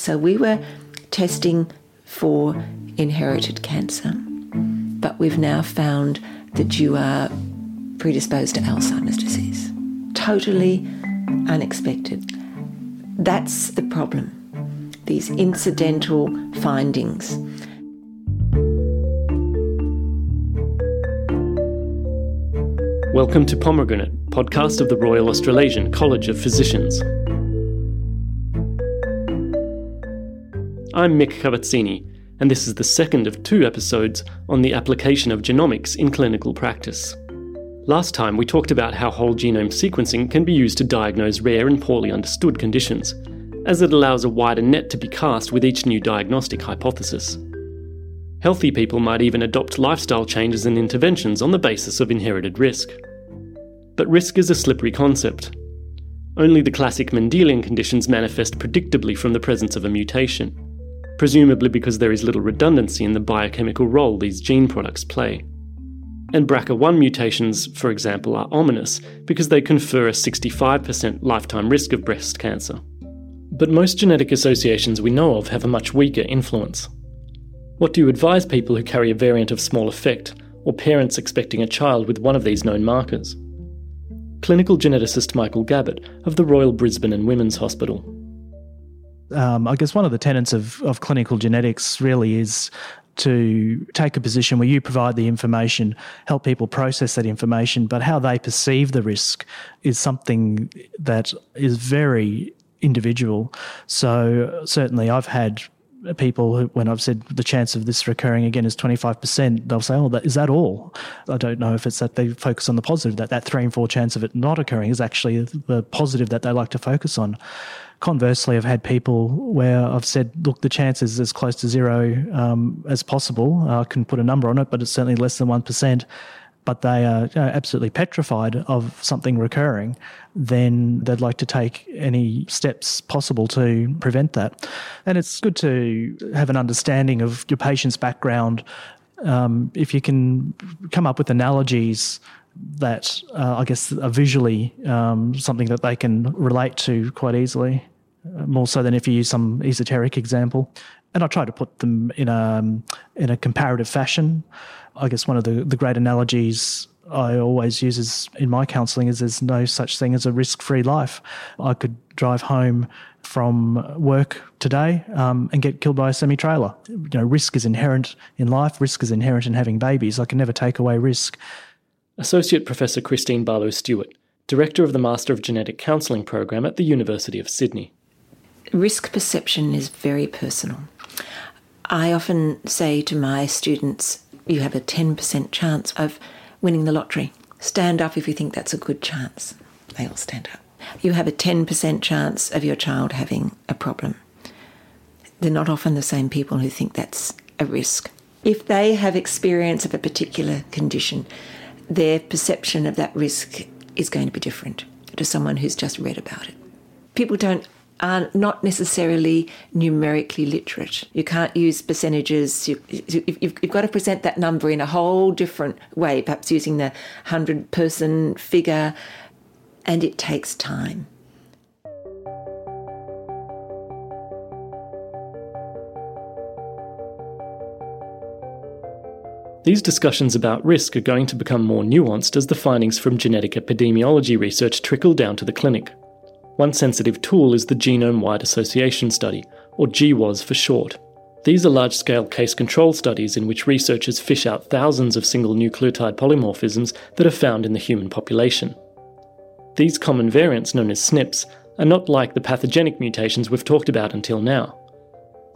So we were testing for inherited cancer, but we've now found that you are predisposed to Alzheimer's disease. Totally unexpected. That's the problem. These incidental findings. Welcome to Pomegranate, podcast of the Royal Australasian College of Physicians. I'm Mick Cavazzini, and this is the second of two episodes on the application of genomics in clinical practice. Last time we talked about how whole genome sequencing can be used to diagnose rare and poorly understood conditions, as it allows a wider net to be cast with each new diagnostic hypothesis. Healthy people might even adopt lifestyle changes and interventions on the basis of inherited risk. But risk is a slippery concept. Only the classic Mendelian conditions manifest predictably from the presence of a mutation, presumably because there is little redundancy in the biochemical role these gene products play. And BRCA1 mutations, for example, are ominous because they confer a 65% lifetime risk of breast cancer. But most genetic associations we know of have a much weaker influence. What do you advise people who carry a variant of small effect, or parents expecting a child with one of these known markers? Clinical geneticist Michael Gabbett of the Royal Brisbane and Women's Hospital. Um, I guess one of the tenets of, of clinical genetics really is to take a position where you provide the information, help people process that information, but how they perceive the risk is something that is very individual. So, certainly, I've had people who, when I've said the chance of this recurring again is 25%, they'll say, oh, that, is that all? I don't know if it's that they focus on the positive, that that three and four chance of it not occurring is actually the positive that they like to focus on. Conversely, I've had people where I've said, look, the chance is as close to zero um, as possible. I can put a number on it, but it's certainly less than 1% but they are absolutely petrified of something recurring, then they'd like to take any steps possible to prevent that. And it's good to have an understanding of your patient's background. Um, if you can come up with analogies that uh, I guess are visually um, something that they can relate to quite easily, uh, more so than if you use some esoteric example. And I try to put them in a um, in a comparative fashion. I guess one of the, the great analogies I always use is in my counselling is there's no such thing as a risk free life. I could drive home from work today um, and get killed by a semi trailer. You know, risk is inherent in life. Risk is inherent in having babies. I can never take away risk. Associate Professor Kristine Barlow Stewart, Director of the Master of Genetic Counselling program at the University of Sydney. Risk perception is very personal. I often say to my students, you have a 10% chance of winning the lottery. Stand up if you think that's a good chance. They all stand up. You have a 10% chance of your child having a problem. They're not often the same people who think that's a risk. If they have experience of a particular condition, their perception of that risk is going to be different to someone who's just read about it. People don't are not necessarily numerically literate. You can't use percentages. You, have got to present that number in a whole different way, perhaps using the 100 person figure, and it takes time. These discussions about risk are going to become more nuanced as the findings from genetic epidemiology research trickle down to the clinic. One sensitive tool is the Genome Wide Association Study, or GWAS for short. These are large scale case control studies in which researchers fish out thousands of single nucleotide polymorphisms that are found in the human population. These common variants, known as SNPs, are not like the pathogenic mutations we've talked about until now.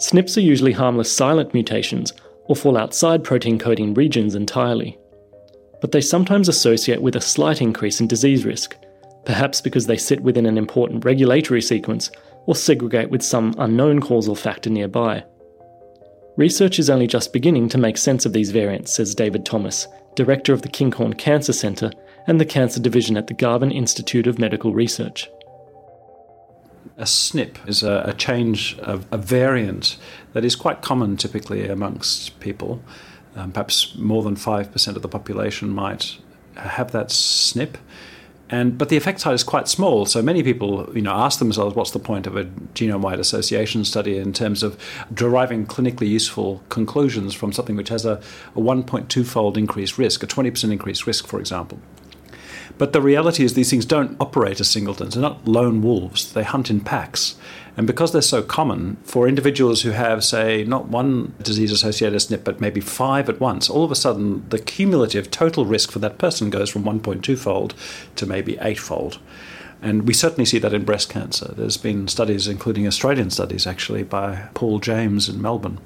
SNPs are usually harmless silent mutations or fall outside protein coding regions entirely. But they sometimes associate with a slight increase in disease risk, perhaps because they sit within an important regulatory sequence or segregate with some unknown causal factor nearby. Research is only just beginning to make sense of these variants, says David Thomas, director of the Kinghorn Cancer Centre and the Cancer Division at the Garvan Institute of Medical Research. A SNP is a, a change, of a variant that is quite common typically amongst people. Um, perhaps more than 5% of the population might have that SNP And, but the effect size is quite small. So many people, you know, ask themselves, what's the point of a genome-wide association study in terms of deriving clinically useful conclusions from something which has a, a 1.2-fold increased risk, a 20% increased risk, for example. But the reality is these things don't operate as singletons. They're not lone wolves. They hunt in packs. And because they're so common, for individuals who have, say, not one disease associated SNP, but maybe five at once, all of a sudden the cumulative total risk for that person goes from 1.2 fold to maybe 8 fold. And we certainly see that in breast cancer. There's been studies, including Australian studies actually, by Paul James in Melbourne,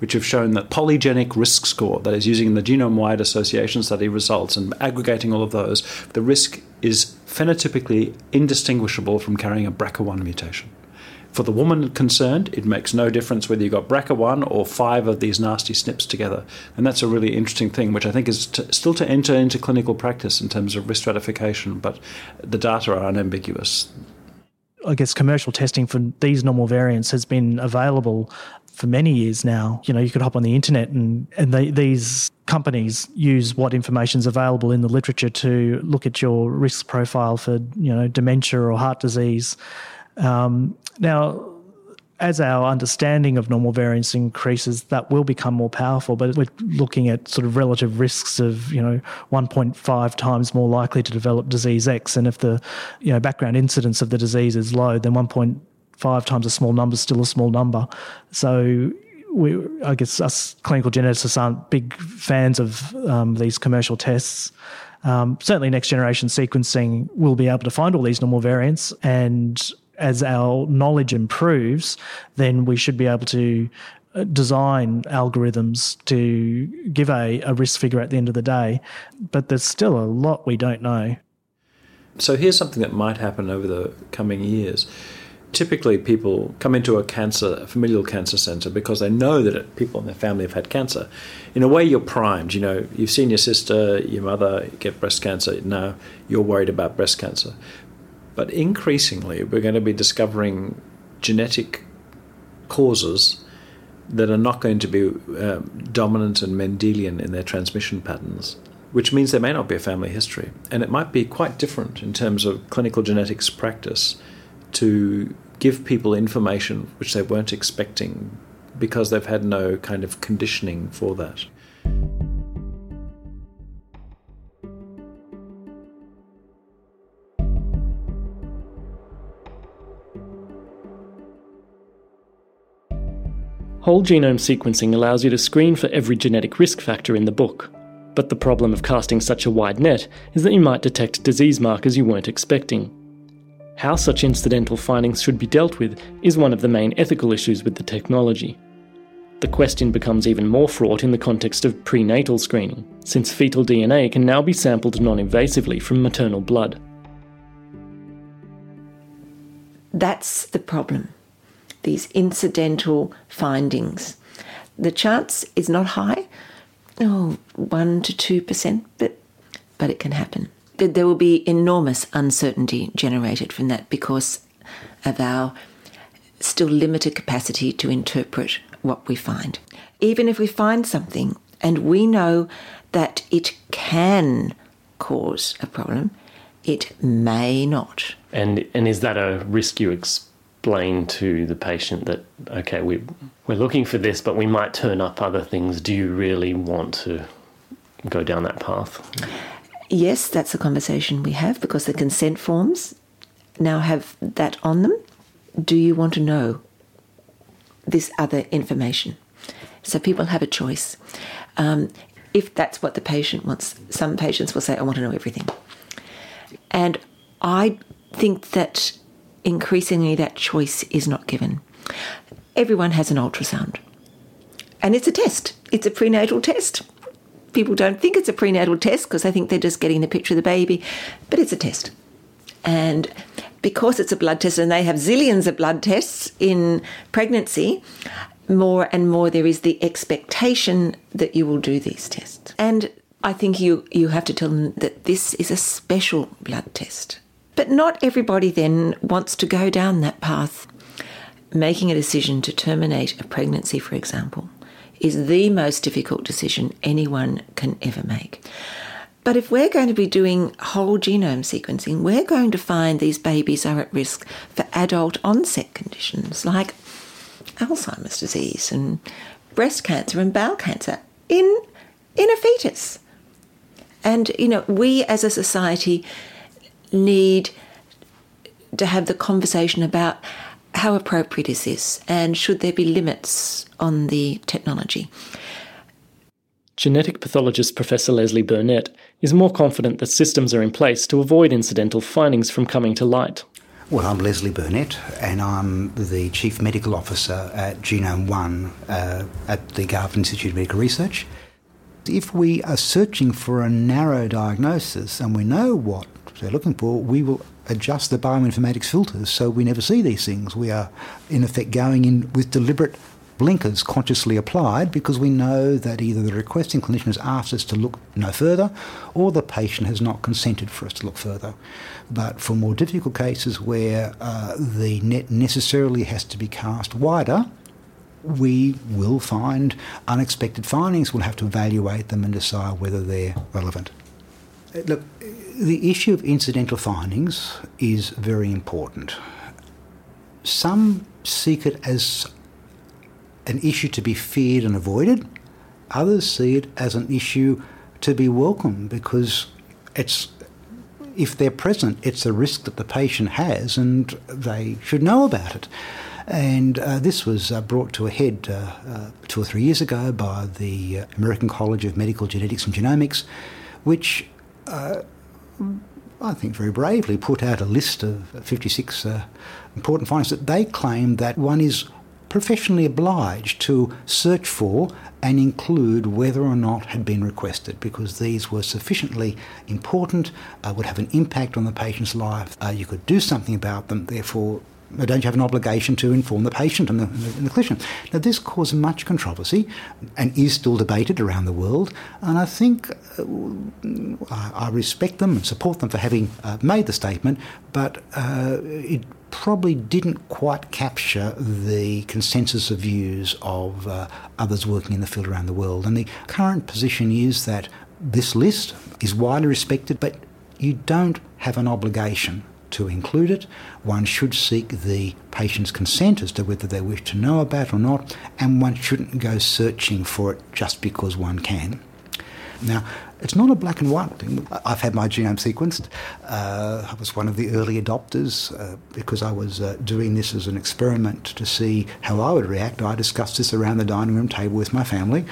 which have shown that polygenic risk score, that is, using the genome wide association study results and aggregating all of those, the risk is phenotypically indistinguishable from carrying a BRCA1 mutation. For the woman concerned, it makes no difference whether you've got BRCA1 or five of these nasty SNPs together. And that's a really interesting thing, which I think is to, still to enter into clinical practice in terms of risk stratification, but the data are unambiguous. I guess commercial testing for these normal variants has been available for many years now. You know, you could hop on the internet and, and they, these companies use what information is available in the literature to look at your risk profile for, you know, dementia or heart disease. Um, now, as our understanding of normal variance increases, that will become more powerful. But we're looking at sort of relative risks of, you know, 1.5 times more likely to develop disease X. And if the, you know, background incidence of the disease is low, then 1.5 times a small number is still a small number. So we, I guess us clinical geneticists aren't big fans of um, these commercial tests. Um, certainly, next generation sequencing will be able to find all these normal variants and as our knowledge improves, then we should be able to uh, design algorithms to give a, a risk figure at the end of the day. But there's still a lot we don't know. So here's something that might happen over the coming years. Typically, people come into a cancer, a familial cancer center, because they know that people in their family have had cancer. In a way, you're primed. You know, you've seen your sister, your mother get breast cancer. Now you're worried about breast cancer. But increasingly, we're going to be discovering genetic causes that are not going to be um, dominant and Mendelian in their transmission patterns, which means there may not be a family history. And it might be quite different in terms of clinical genetics practice to give people information which they weren't expecting because they've had no kind of conditioning for that. Whole genome sequencing allows you to screen for every genetic risk factor in the book. But the problem of casting such a wide net is that you might detect disease markers you weren't expecting. How such incidental findings should be dealt with is one of the main ethical issues with the technology. The question becomes even more fraught in the context of prenatal screening, since fetal DNA can now be sampled non invasively from maternal blood. That's the problem these incidental findings. The chance is not high, oh, 1 to 2%, but, but it can happen. There will be enormous uncertainty generated from that because of our still limited capacity to interpret what we find. Even if we find something and we know that it can cause a problem, it may not. And and is that a risk you expect? Explain to the patient that okay we we're looking for this but we might turn up other things. Do you really want to go down that path? Yes that's a conversation we have because the consent forms now have that on them. Do you want to know this other information? So people have a choice. Um, if that's what the patient wants some patients will say i want to know everything. And i think that increasingly that choice is not given. Everyone has an ultrasound. And it's a test, it's a prenatal test. People don't think it's a prenatal test because they think they're just getting the picture of the baby, but it's a test. And because it's a blood test and they have zillions of blood tests in pregnancy, more and more there is the expectation that you will do these tests. And I think you, you have to tell them that this is a special blood test. But not everybody then wants to go down that path. Making a decision to terminate a pregnancy, for example, is the most difficult decision anyone can ever make. But if we're going to be doing whole genome sequencing, we're going to find these babies are at risk for adult onset conditions like Alzheimer's disease and breast cancer and bowel cancer in, in a fetus. And, you know, we as a society need to have the conversation about how appropriate is this and should there be limits on the technology. Genetic pathologist Professor Leslie Burnett is more confident that systems are in place to avoid incidental findings from coming to light. Well, I'm Leslie Burnett, and I'm the Chief Medical Officer at Genome One uh, at the Garvan Institute of Medical Research. If we are searching for a narrow diagnosis and we know what they're looking for, we will adjust the bioinformatics filters so we never see these things. We are, in effect, going in with deliberate blinkers consciously applied because we know that either the requesting clinician has asked us to look no further or the patient has not consented for us to look further. But for more difficult cases where uh, the net necessarily has to be cast wider, we will find unexpected findings. We'll have to evaluate them and decide whether they're relevant. Look, the issue of incidental findings is very important. Some seek it as an issue to be feared and avoided. Others see it as an issue to be welcomed because it's if they're present, it's a risk that the patient has, and they should know about it. And uh, this was uh, brought to a head uh, uh two or three years ago by the American College of Medical Genetics and Genomics, which uh, I think very bravely put out a list of 56 important findings that they claim that one is professionally obliged to search for and include whether or not had been requested because these were sufficiently important, uh, would have an impact on the patient's life. Uh, you could do something about them, therefore, don't you have an obligation to inform the patient and the, and the, clinician? Now, this caused much controversy and is still debated around the world. And I think uh, I, I, respect them and support them for having uh, made the statement, but uh, it probably didn't quite capture the consensus of views of uh, others working in the field around the world. And the current position is that this list is widely respected, but you don't have an obligation to include it. One should seek the patient's consent as to whether they wish to know about it or not, and one shouldn't go searching for it just because one can. Now, it's not a black and white thing. I've had my genome sequenced. Uh, I was one of the early adopters uh, because I was uh, doing this as an experiment to see how I would react. I discussed this around the dining room table with my family.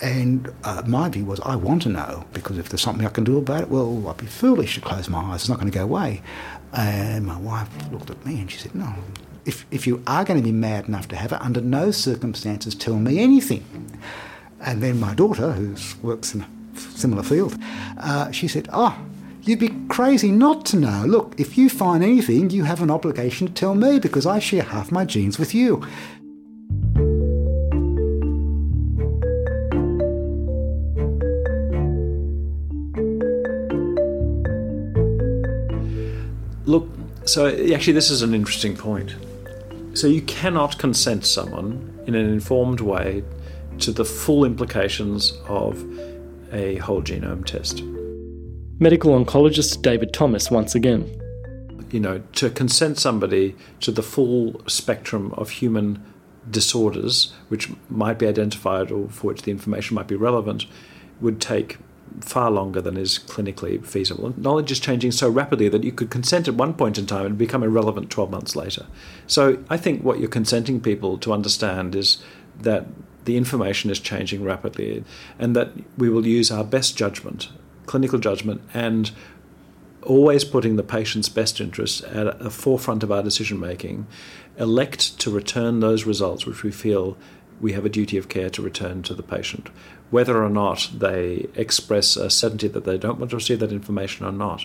And uh, my view was, I want to know because if there's something I can do about it, well, I'd be foolish to close my eyes. It's not going to go away. And my wife looked at me and she said, No, if, if you are going to be mad enough to have it, under no circumstances tell me anything. And then my daughter, who works in a similar field, uh, she said, Oh, you'd be crazy not to know. Look, if you find anything, you have an obligation to tell me because I share half my genes with you. So actually, this is an interesting point. So you cannot consent someone in an informed way to the full implications of a whole genome test. Medical oncologist David Thomas once again. You know, to consent somebody to the full spectrum of human disorders, which might be identified or for which the information might be relevant, would take far longer than is clinically feasible. Knowledge is changing so rapidly that you could consent at one point in time and become irrelevant 12 months later. So I think what you're consenting people to understand is that the information is changing rapidly and that we will use our best judgment, clinical judgment, and always putting the patient's best interests at the forefront of our decision making, elect to return those results which we feel we have a duty of care to return to the patient whether or not they express a certainty that they don't want to receive that information or not.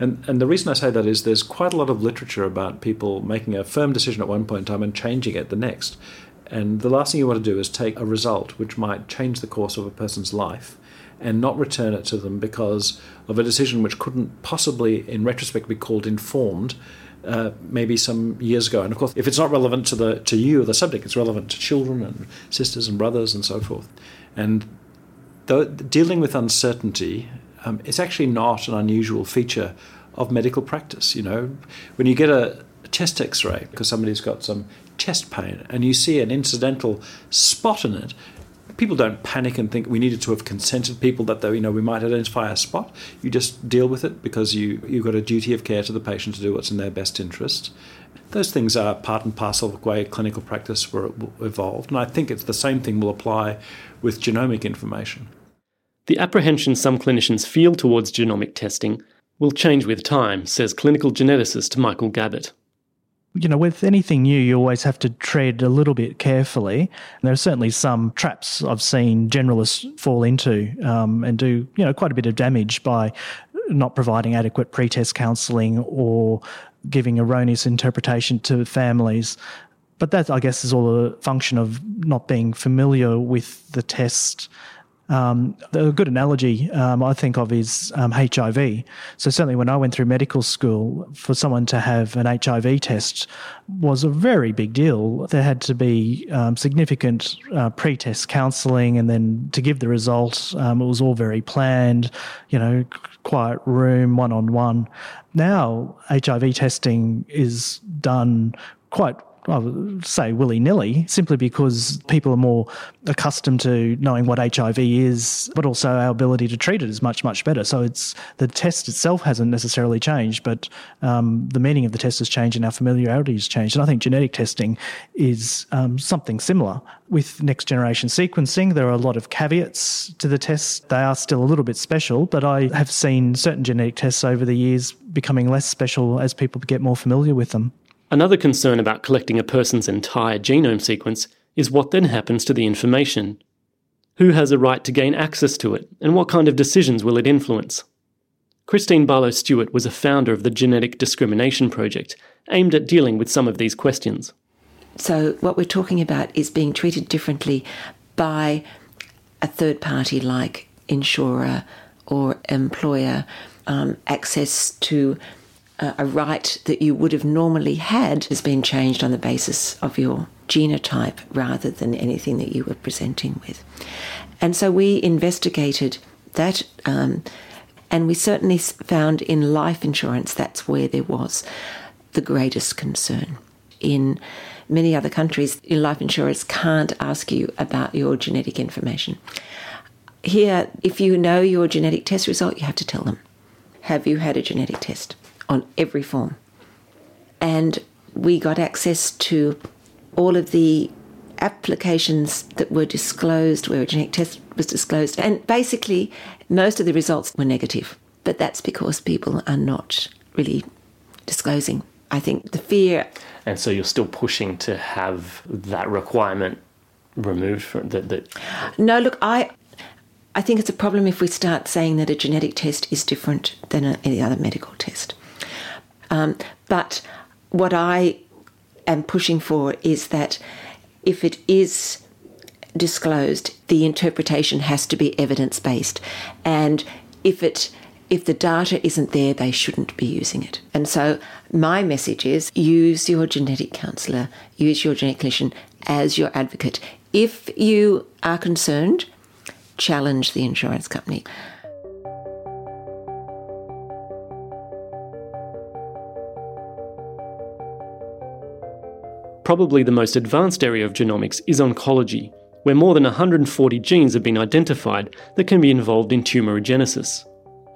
And, and the reason I say that is there's quite a lot of literature about people making a firm decision at one point in time and changing it the next. And the last thing you want to do is take a result which might change the course of a person's life and not return it to them because of a decision which couldn't possibly, in retrospect, be called informed. Uh, maybe some years ago, and of course, if it's not relevant to the to you or the subject, it's relevant to children and sisters and brothers and so forth. And dealing with uncertainty um, it's actually not an unusual feature of medical practice. You know, when you get a chest X-ray because somebody's got some chest pain and you see an incidental spot in it, people don't panic and think we needed to have consented people that though you know we might identify a spot. You just deal with it because you you've got a duty of care to the patient to do what's in their best interest. Those things are part and parcel of the way clinical practice were evolved, and I think it's the same thing will apply with genomic information. The apprehension some clinicians feel towards genomic testing will change with time, says clinical geneticist Michael Gabbett you know, with anything new, you always have to tread a little bit carefully. And there are certainly some traps I've seen generalists fall into um, and do, you know, quite a bit of damage by not providing adequate pretest counselling or giving erroneous interpretation to families. But that, I guess, is all a function of not being familiar with the test um, a good analogy um, I think of is um, HIV. So certainly when I went through medical school, for someone to have an HIV test was a very big deal. There had to be um, significant uh, pre-test counselling, and then to give the result, um, it was all very planned. You know, quiet room, one-on-one. Now HIV testing is done quite I would say willy nilly, simply because people are more accustomed to knowing what HIV is, but also our ability to treat it is much, much better. So it's the test itself hasn't necessarily changed, but um, the meaning of the test has changed and our familiarity has changed. And I think genetic testing is um, something similar. With next generation sequencing, there are a lot of caveats to the tests. They are still a little bit special, but I have seen certain genetic tests over the years becoming less special as people get more familiar with them. Another concern about collecting a person's entire genome sequence is what then happens to the information. Who has a right to gain access to it, and what kind of decisions will it influence? Kristine Barlow Stewart was a founder of the Genetic Discrimination Project, aimed at dealing with some of these questions. So, what we're talking about is being treated differently by a third party like insurer or employer, um, access to a right that you would have normally had has been changed on the basis of your genotype rather than anything that you were presenting with. And so we investigated that, um, and we certainly found in life insurance that's where there was the greatest concern. In many other countries, life insurers can't ask you about your genetic information. Here, if you know your genetic test result, you have to tell them. Have you had a genetic test? On every form. And we got access to all of the applications that were disclosed, where a genetic test was disclosed, and basically most of the results were negative. But that's because people are not really disclosing. I think the fear. And so you're still pushing to have that requirement removed from that. that... No, look, I. I think it's a problem if we start saying that a genetic test is different than a, any other medical test. Um, but what I am pushing for is that if it is disclosed, the interpretation has to be evidence based, and if it if the data isn't there, they shouldn't be using it. And so my message is use your genetic counsellor, use your genetic clinician as your advocate. If you are concerned, challenge the insurance company. Probably the most advanced area of genomics is oncology, where more than 140 genes have been identified that can be involved in tumorigenesis.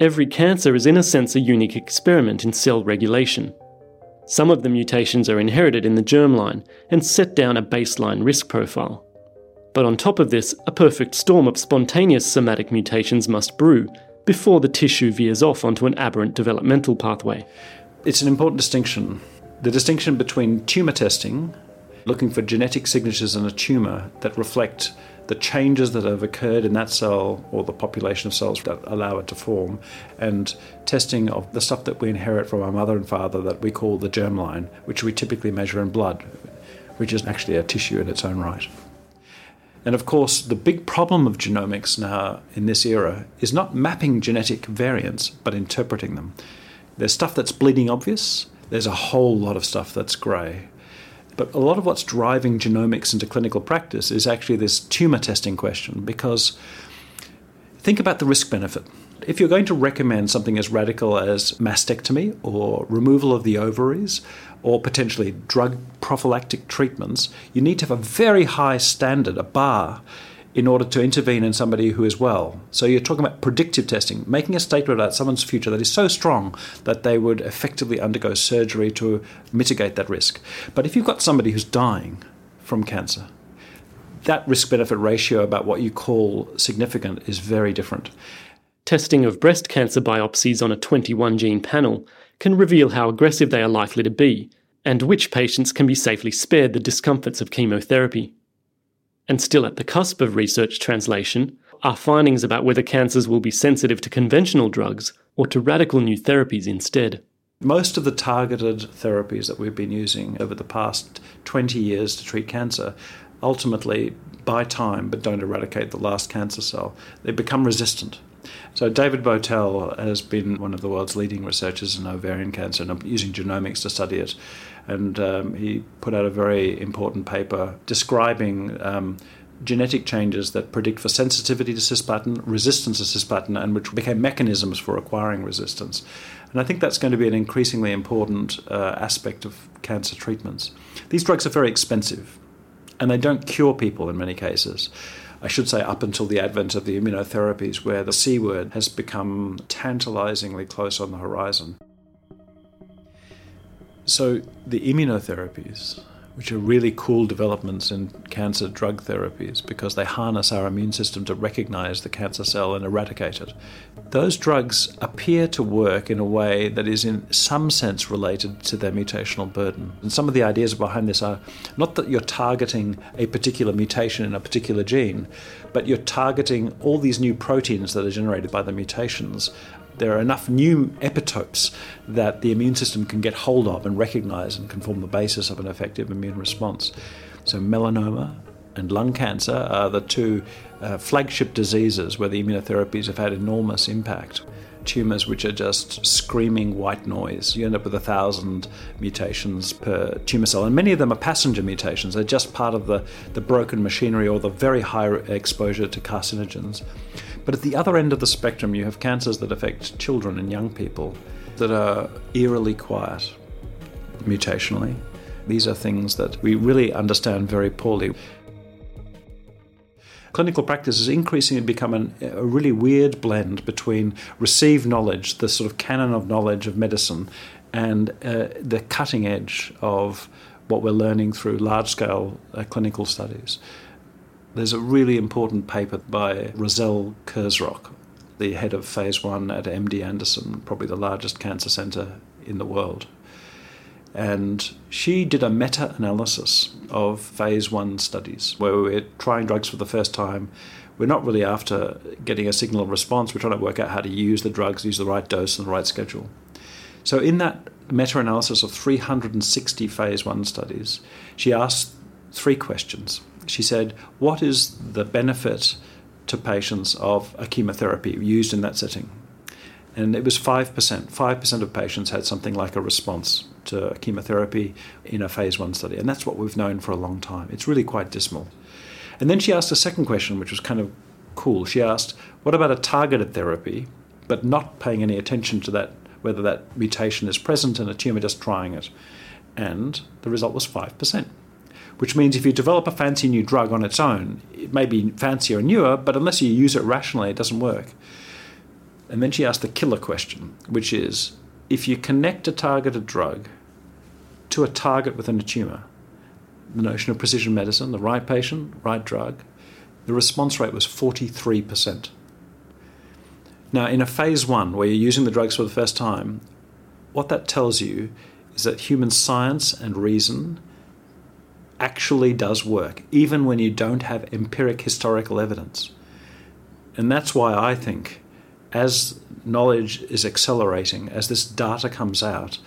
Every cancer is, in a sense, a unique experiment in cell regulation. Some of the mutations are inherited in the germline and set down a baseline risk profile. But on top of this, a perfect storm of spontaneous somatic mutations must brew before the tissue veers off onto an aberrant developmental pathway. It's an important distinction the distinction between tumour testing, looking for genetic signatures in a tumour that reflect the changes that have occurred in that cell or the population of cells that allow it to form, and testing of the stuff that we inherit from our mother and father that we call the germline, which we typically measure in blood, which is actually a tissue in its own right. And of course, the big problem of genomics now in this era is not mapping genetic variants, but interpreting them. There's stuff that's bleeding obvious, there's a whole lot of stuff that's grey. But a lot of what's driving genomics into clinical practice is actually this tumour testing question because think about the risk benefit. if you're going to recommend something as radical as mastectomy or removal of the ovaries or potentially drug prophylactic treatments, you need to have a very high standard, a bar, in order to intervene in somebody who is well. So you're talking about predictive testing, making a statement about someone's future that is so strong that they would effectively undergo surgery to mitigate that risk. But if you've got somebody who's dying from cancer, that risk benefit ratio about what you call significant is very different. Testing of breast cancer biopsies on a 21 gene panel can reveal how aggressive they are likely to be and which patients can be safely spared the discomforts of chemotherapy. And still at the cusp of research translation are findings about whether cancers will be sensitive to conventional drugs or to radical new therapies instead. Most of the targeted therapies that we've been using over the past 20 years to treat cancer ultimately buy time but don't eradicate the last cancer cell. They become resistant. So, David Bowtell has been one of the world's leading researchers in ovarian cancer and using genomics to study it. And um, he put out a very important paper describing um, genetic changes that predict for sensitivity to cisplatin, resistance to cisplatin, and which became mechanisms for acquiring resistance. And I think that's going to be an increasingly important uh, aspect of cancer treatments. These drugs are very expensive and they don't cure people in many cases. I should say, up until the advent of the immunotherapies, where the C word has become tantalizingly close on the horizon. So, the immunotherapies which are really cool developments in cancer drug therapies because they harness our immune system to recognize the cancer cell and eradicate it. Those drugs appear to work in a way that is, in some sense, related to their mutational burden. And some of the ideas behind this are not that you're targeting a particular mutation in a particular gene, but you're targeting all these new proteins that are generated by the mutations there are enough new epitopes that the immune system can get hold of and recognize and can form the basis of an effective immune response. So, melanoma and lung cancer are the two uh, flagship diseases where the immunotherapies have had enormous impact. Tumours which are just screaming white noise. You end up with a thousand mutations per tumour cell, and many of them are passenger mutations. They're just part of the, the broken machinery or the very high exposure to carcinogens. But at the other end of the spectrum, you have cancers that affect children and young people that are eerily quiet mutationally. These are things that we really understand very poorly. Clinical practice has increasingly become an, a really weird blend between received knowledge, the sort of canon of knowledge of medicine, and uh, the cutting edge of what we're learning through large scale uh, clinical studies. There's a really important paper by Razelle Kurzrock, the head of phase one at MD Anderson, probably the largest cancer centre in the world. And she did a meta analysis of phase one studies where we're trying drugs for the first time. We're not really after getting a signal of response, we're trying to work out how to use the drugs, use the right dose and the right schedule. So, in that meta analysis of 360 phase one studies, she asked three questions she said, What is the benefit to patients of a chemotherapy used in that setting? And it was 5%. 5% of patients had something like a response to chemotherapy in a phase one study. And that's what we've known for a long time. It's really quite dismal. And then she asked a second question, which was kind of cool. She asked, What about a targeted therapy, but not paying any attention to that, whether that mutation is present in a tumor, just trying it? And the result was 5% which means if you develop a fancy new drug on its own, it may be fancier and newer, but unless you use it rationally, it doesn't work. And then she asked the killer question, which is if you connect a targeted drug to a target within a tumor, the notion of precision medicine, the right patient, right drug, the response rate was 43%. Now, in a phase one where you're using the drugs for the first time, what that tells you is that human science and reason actually does work, even when you don't have empiric historical evidence. And that's why I think, as knowledge is accelerating, as this data comes out,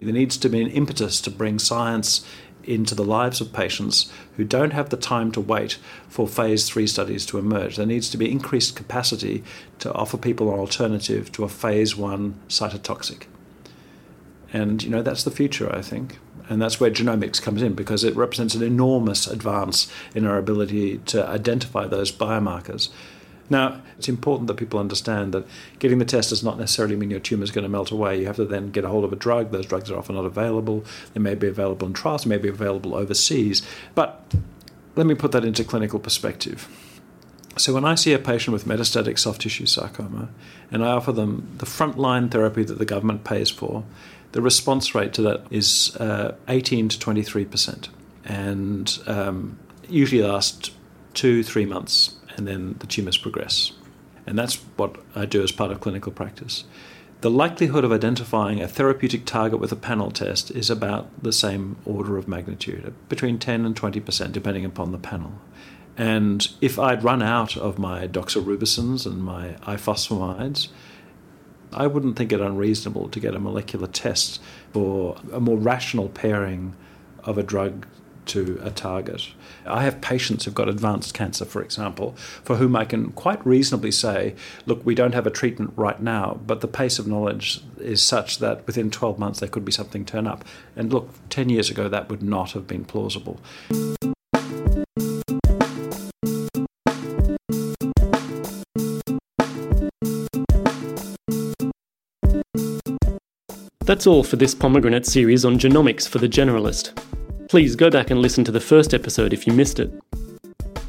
there needs to be an impetus to bring science into the lives of patients who don't have the time to wait for phase three studies to emerge. There needs to be increased capacity to offer people an alternative to a phase one cytotoxic. And, you know, that's the future, I think. And that's where genomics comes in because it represents an enormous advance in our ability to identify those biomarkers. Now, it's important that people understand that getting the test does not necessarily mean your tumour is going to melt away. You have to then get a hold of a drug. Those drugs are often not available. They may be available in trials, they may be available overseas. But let me put that into clinical perspective. So, when I see a patient with metastatic soft tissue sarcoma and I offer them the frontline therapy that the government pays for, the response rate to that is uh, 18 to 23 percent, and um, usually lasts two, three months and then the tumours progress. And that's what I do as part of clinical practice. The likelihood of identifying a therapeutic target with a panel test is about the same order of magnitude, between 10 and 20%, depending upon the panel. And if I'd run out of my doxorubicins and my ifosfamides, I wouldn't think it unreasonable to get a molecular test for a more rational pairing of a drug to a target. I have patients who've got advanced cancer, for example, for whom I can quite reasonably say, look, we don't have a treatment right now, but the pace of knowledge is such that within 12 months there could be something turn up. And look, 10 years ago that would not have been plausible. That's all for this pomegranate series on genomics for the generalist. Please go back and listen to the first episode if you missed it.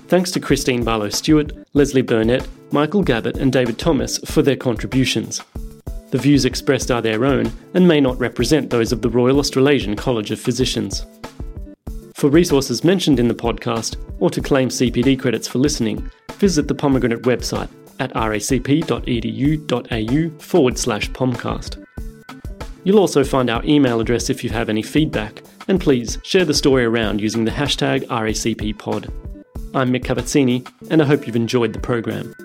Thanks to Kristine Barlow Stewart, Leslie Burnett, Michael Gabbett, and David Thomas for their contributions. The views expressed are their own and may not represent those of the Royal Australasian College of Physicians. For resources mentioned in the podcast, or to claim CPD credits for listening, visit the Pomegranate website at racp.edu.au forward slash pomcast. You'll also find our email address if you have any feedback, and please share the story around using the hashtag RACPpod. I'm Mick Cavazzini, and I hope you've enjoyed the program.